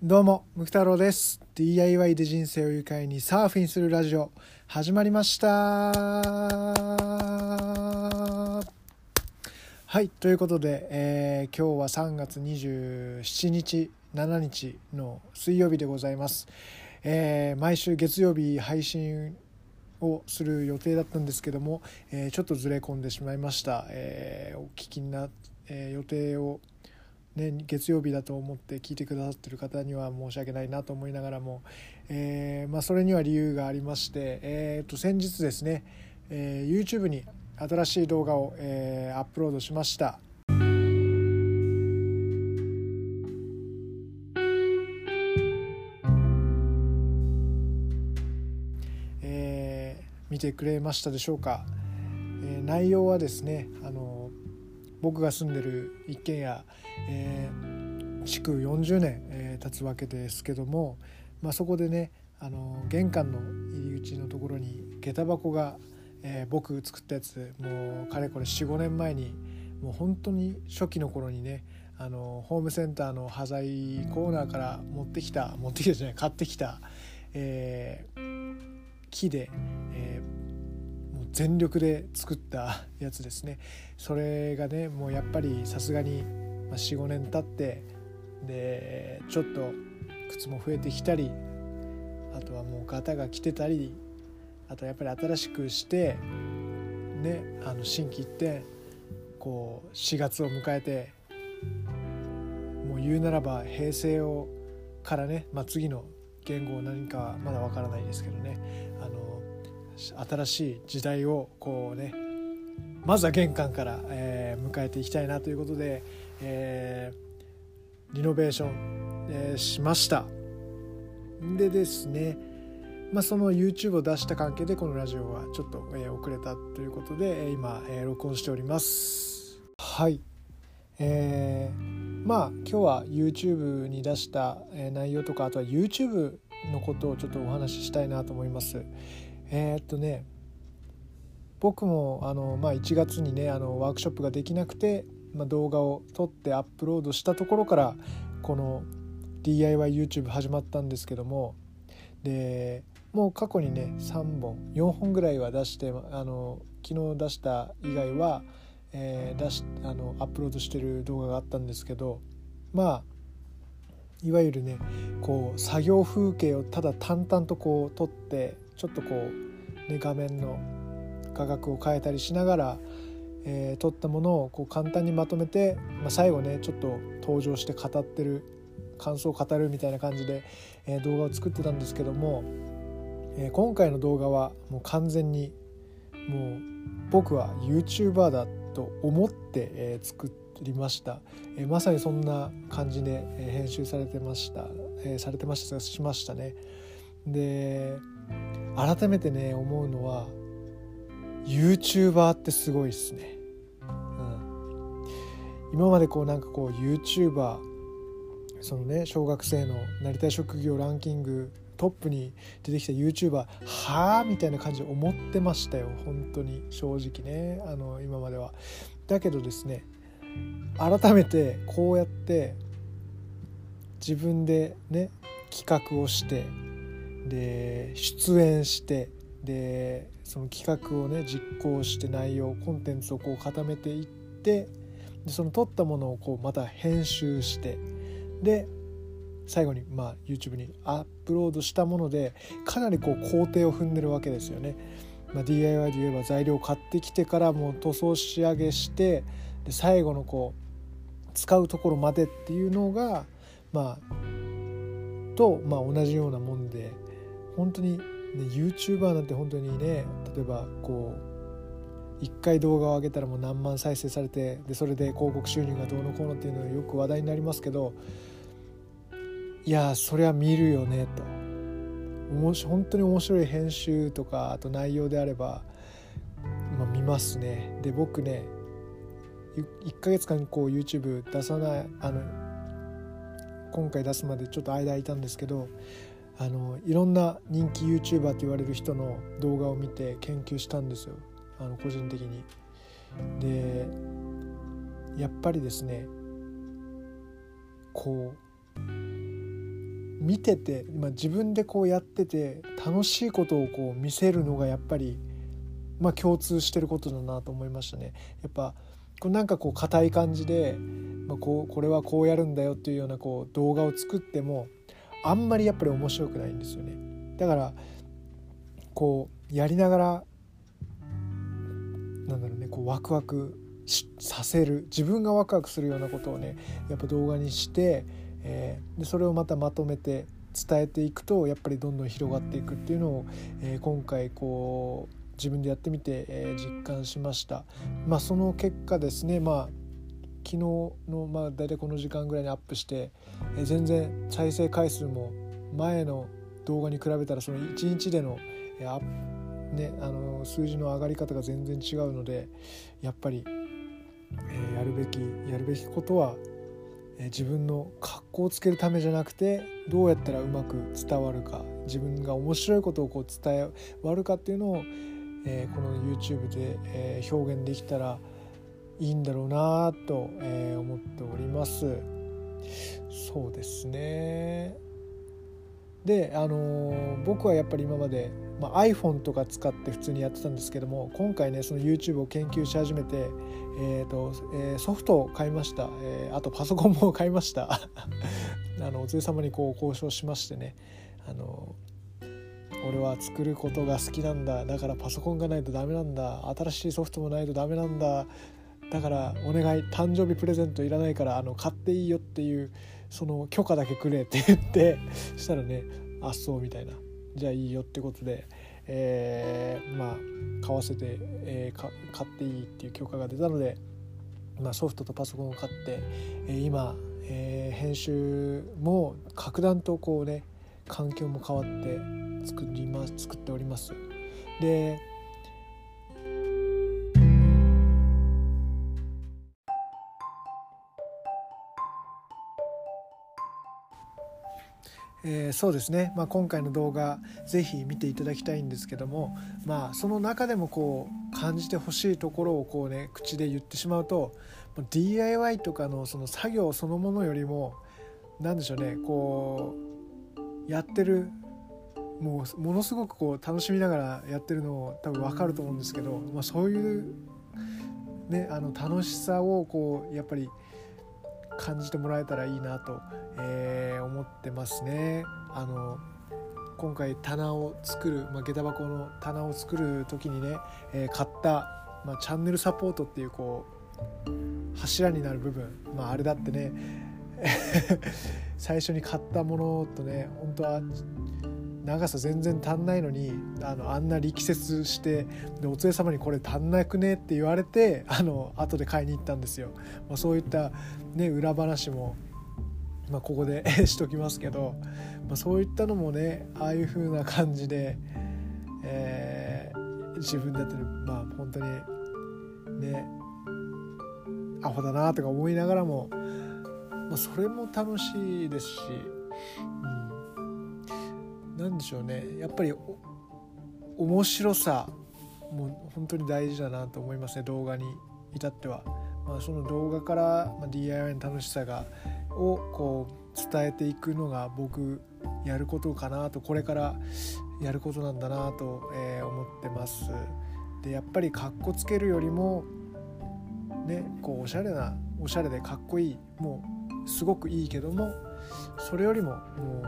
どうも、ムク太郎です。DIY で人生を愉快にサーフィンするラジオ、始まりましたはい、ということで、えー今日は3月27日、7日の水曜日でございます。えー毎週月曜日配信をする予定だったんですけども、えーちょっとずれ込んでしまいました。えお聞きな、え予定をね、月曜日だと思って聞いてくださってる方には申し訳ないなと思いながらも、えーまあ、それには理由がありまして、えー、と先日ですね、えー YouTube に新しい動画を、えーアップロードしました。見てくれましたでしょうか、えー内容はですねあの僕が住んでる一軒家、えー築40年、えー経つわけですけども、まあ、そこでねあの玄関の入り口のところに下駄箱が、えー僕作ったやつもうかれこれ45年前にもう本当に初期の頃にねあのホームセンターの端材コーナーから持ってきた持ってきたじゃない買ってきた、えー木で、えー全力で作ったやつですね。それがねもうやっぱりさすがに45年経ってでちょっと靴も増えてきたりあとはもうガタが来てたりあとやっぱり新しくしてねあの心機一転こう4月を迎えてもう言うならば平成をからね、まあ、次の言語何かまだわからないですけどね。新しい時代をこうねまずは玄関から、えー迎えていきたいなということで、えーリノベーション、えーしました。でですね、まあ、その YouTube を出した関係でこのラジオはちょっと、えー遅れたということで今、えー録音しております。はい。えーまあ今日は YouTube に出した内容とかあとは YouTube のことをちょっとお話ししたいなと思います。えーっとね僕もあの、まあ、1月にねあのワークショップができなくて、まあ、動画を撮ってアップロードしたところからこの DIYYouTube 始まったんですけどもでもう過去にね3本4本ぐらいは出してあの昨日出した以外は、えー出しあのアップロードしてる動画があったんですけどまあいわゆるねこう作業風景をただ淡々とこう撮ってちょっとこう、ね、画面の画角を変えたりしながら、えー撮ったものをこう簡単にまとめて、まあ、最後ねちょっと登場して語ってる感想を語るみたいな感じで、えー動画を作ってたんですけども、えー今回の動画はもう完全にもう僕は YouTuber だと思って、えー作りました、えーまさにそんな感じで、えー編集されてました、えーされてましたしましたね。で改めてね思うのは YouTuber ってすごいっすね、うん、今までこうなんかこう YouTuber そのね小学生のなりたい職業ランキングトップに出てきた YouTuber はあみたいな感じで思ってましたよ。本当に。正直ね。あの今までは。だけどですね改めてこうやって自分でね企画をしてで出演してでその企画をね実行して内容コンテンツをこう固めていってでその撮ったものをこうまた編集してで最後にまあ YouTube にアップロードしたものでかなりこう工程を踏んでるわけですよね。まあ、DIY で言えば材料を買ってきてからもう塗装仕上げしてで最後のこう使うところまでっていうのがまあと、まあ、同じようなもんで本当に、ね、YouTuber なんて本当にね例えばこう1回動画を上げたらもう何万再生されてでそれで広告収入がどうのこうのっていうのがよく話題になりますけどいやそれは見るよねと。もし本当に面白い編集とかあと内容であれば、まあ、見ますね。で僕ね1ヶ月間こう YouTube 出さないあの今回出すまでちょっと間空いたんですけどあのいろんな人気 YouTuber と言われる人の動画を見て研究したんですよあの個人的に。でやっぱりですねこう見てて、まあ、自分でこうやってて楽しいことをこう見せるのがやっぱり、まあ、共通してることだなと思いましたね。やっぱこうなんかこう硬い感じで、まあ、こうこれはこうやるんだよっていうようなこう動画を作ってもあんまりやっぱり面白くないんですよね。だからこうやりながらなんだろうねこうワクワクさせる自分がワクワクするようなことをねやっぱ動画にして、えー、でそれをまたまとめて伝えていくとやっぱりどんどん広がっていくっていうのを、えー、今回こう自分でやってみて、えー、実感しました。まあ、その結果ですね、まあ昨日のまあ大体この時間ぐらいにアップして、え、全然再生回数も前の動画に比べたらその1日での、えね、あの数字の上がり方が全然違うのでやっぱり、え、やるべきやるべきことは、え、自分の格好をつけるためじゃなくてどうやったらうまく伝わるか自分が面白いことをこう伝えわるかっていうのを、え、この YouTube で、え、表現できたらいいんだろうなと、思っております。そうですね。で、あのー、僕はやっぱり今までまあ、iPhone とか使って普通にやってたんですけども今回ねその YouTube を研究し始めて、えーとえー、ソフトを買いました、えー、あとパソコンも買いました。あのお連れ様にこう交渉しましてね。あの俺は作ることが好きなんだ。だからパソコンがないとダメなんだ。新しいソフトもないとダメなんだ。だからお願い誕生日プレゼントいらないからあの買っていいよっていうその許可だけくれって言ってしたらね あっそうみたいなじゃあいいよってことで、えー、まあ買わせて、えー、買っていいっていう許可が出たので、まあ、ソフトとパソコンを買って、えー、今、えー、編集も格段とこうね環境も変わって作ります作っております。でえー、そうですね、まあ、今回の動画ぜひ見ていただきたいんですけども、まあ、その中でもこう感じてほしいところをこう、ね、口で言ってしまうと DIY とかのその作業そのものよりも何でしょうねこうやってるもうものすごくこう楽しみながらやってるのを多分分かると思うんですけど、まあ、そういう、ね、あの楽しさをこうやっぱり感じてもらえたらいいなと、えー、思ってますね。あの今回棚を作る、まあ、下駄箱の棚を作る時にね、えー、買った、まあ、チャンネルサポートっていうこう柱になる部分、まあ、あれだってね 最初に買ったものとね本当は長さ全然足んないのにあのあんな力説してでお連れ様にこれ足んなくねって言われてあの後で買いに行ったんですよ。まあ、そういった、ね、裏話も、まあ、ここで しときますけど、まあ、そういったのもねああいう風な感じで、えー、自分でやってるまあ本当にねアホだなとか思いながらも、まあ、それも楽しいですし。うん何でしょうねやっぱり面白さも本当に大事だなと思いますね動画に至っては。まあ、その動画から、DIY の楽しさがをこう伝えていくのが僕やることかなとこれからやることなんだなと、え、思ってます。でやっぱりかっこつけるよりもねこうおしゃれなおしゃれでかっこいいもうすごくいいけどもそれよりもも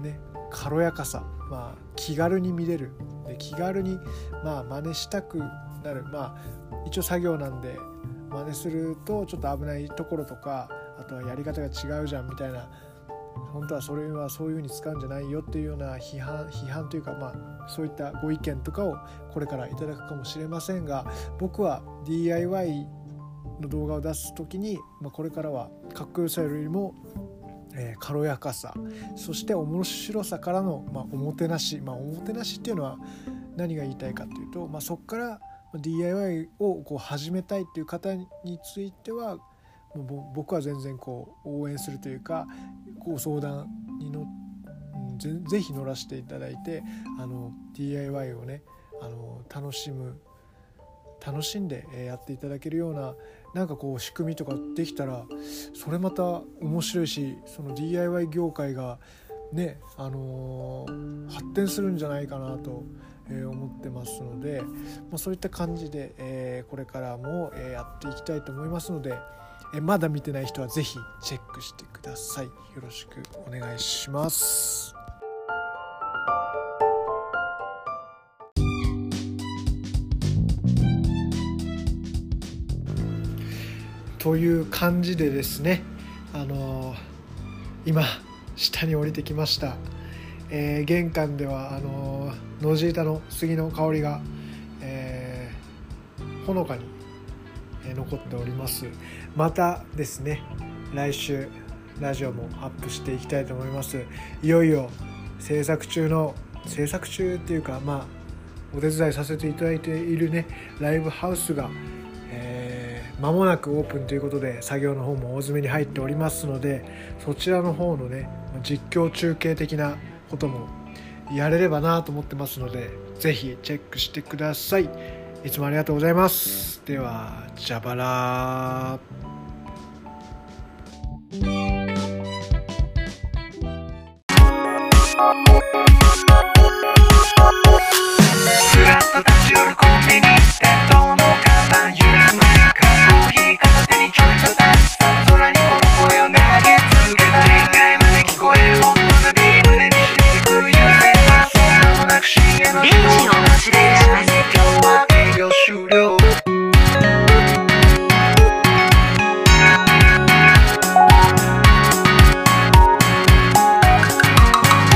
うね軽やかさ、まあ、気軽に見れる。で気軽にまあ真似したくなる。まあ一応作業なんで真似するとちょっと危ないところとかあとはやり方が違うじゃんみたいな。本当はそれはそういう風に使うんじゃないよっていうような批判批判というかまあそういったご意見とかをこれからいただくかもしれませんが僕は DIY の動画を出す時に、まあ、これからはかっこよさよりもえー、軽やかさそして面白さからの、まあ、おもてなし、まあ、おもてなしっていうのは何が言いたいかっていうと、まあ、そこから DIY をこう始めたいっていう方についてはもう僕は全然こう応援するというかご相談にのぜぜひ乗らせていただいてあの DIY をねあの楽しむ楽しんでやっていただけるようななんかこう仕組みとかできたらそれまた面白いしその DIY 業界がねあのー、発展するんじゃないかなと、え、思ってますので、まあ、そういった感じで、えー、これからも、えやっていきたいと思いますので、えまだ見てない人は是非チェックしてください。よろしくお願いします。という感じでですねあの今下に降りてきました、えー、玄関ではあの野地板の杉の香りが、えー、ほのかに残っております。またですね来週ラジオもアップしていきたいと思います。いよいよ制作中の制作中っていうかまあお手伝いさせていただいているねライブハウスが、間もなくオープンということで作業の方も大詰めに入っておりますのでそちらの方のね実況中継的なこともやれればなと思ってますので是非チェックしてくださいいつもありがとうございますではじゃばら電池をお知らせします。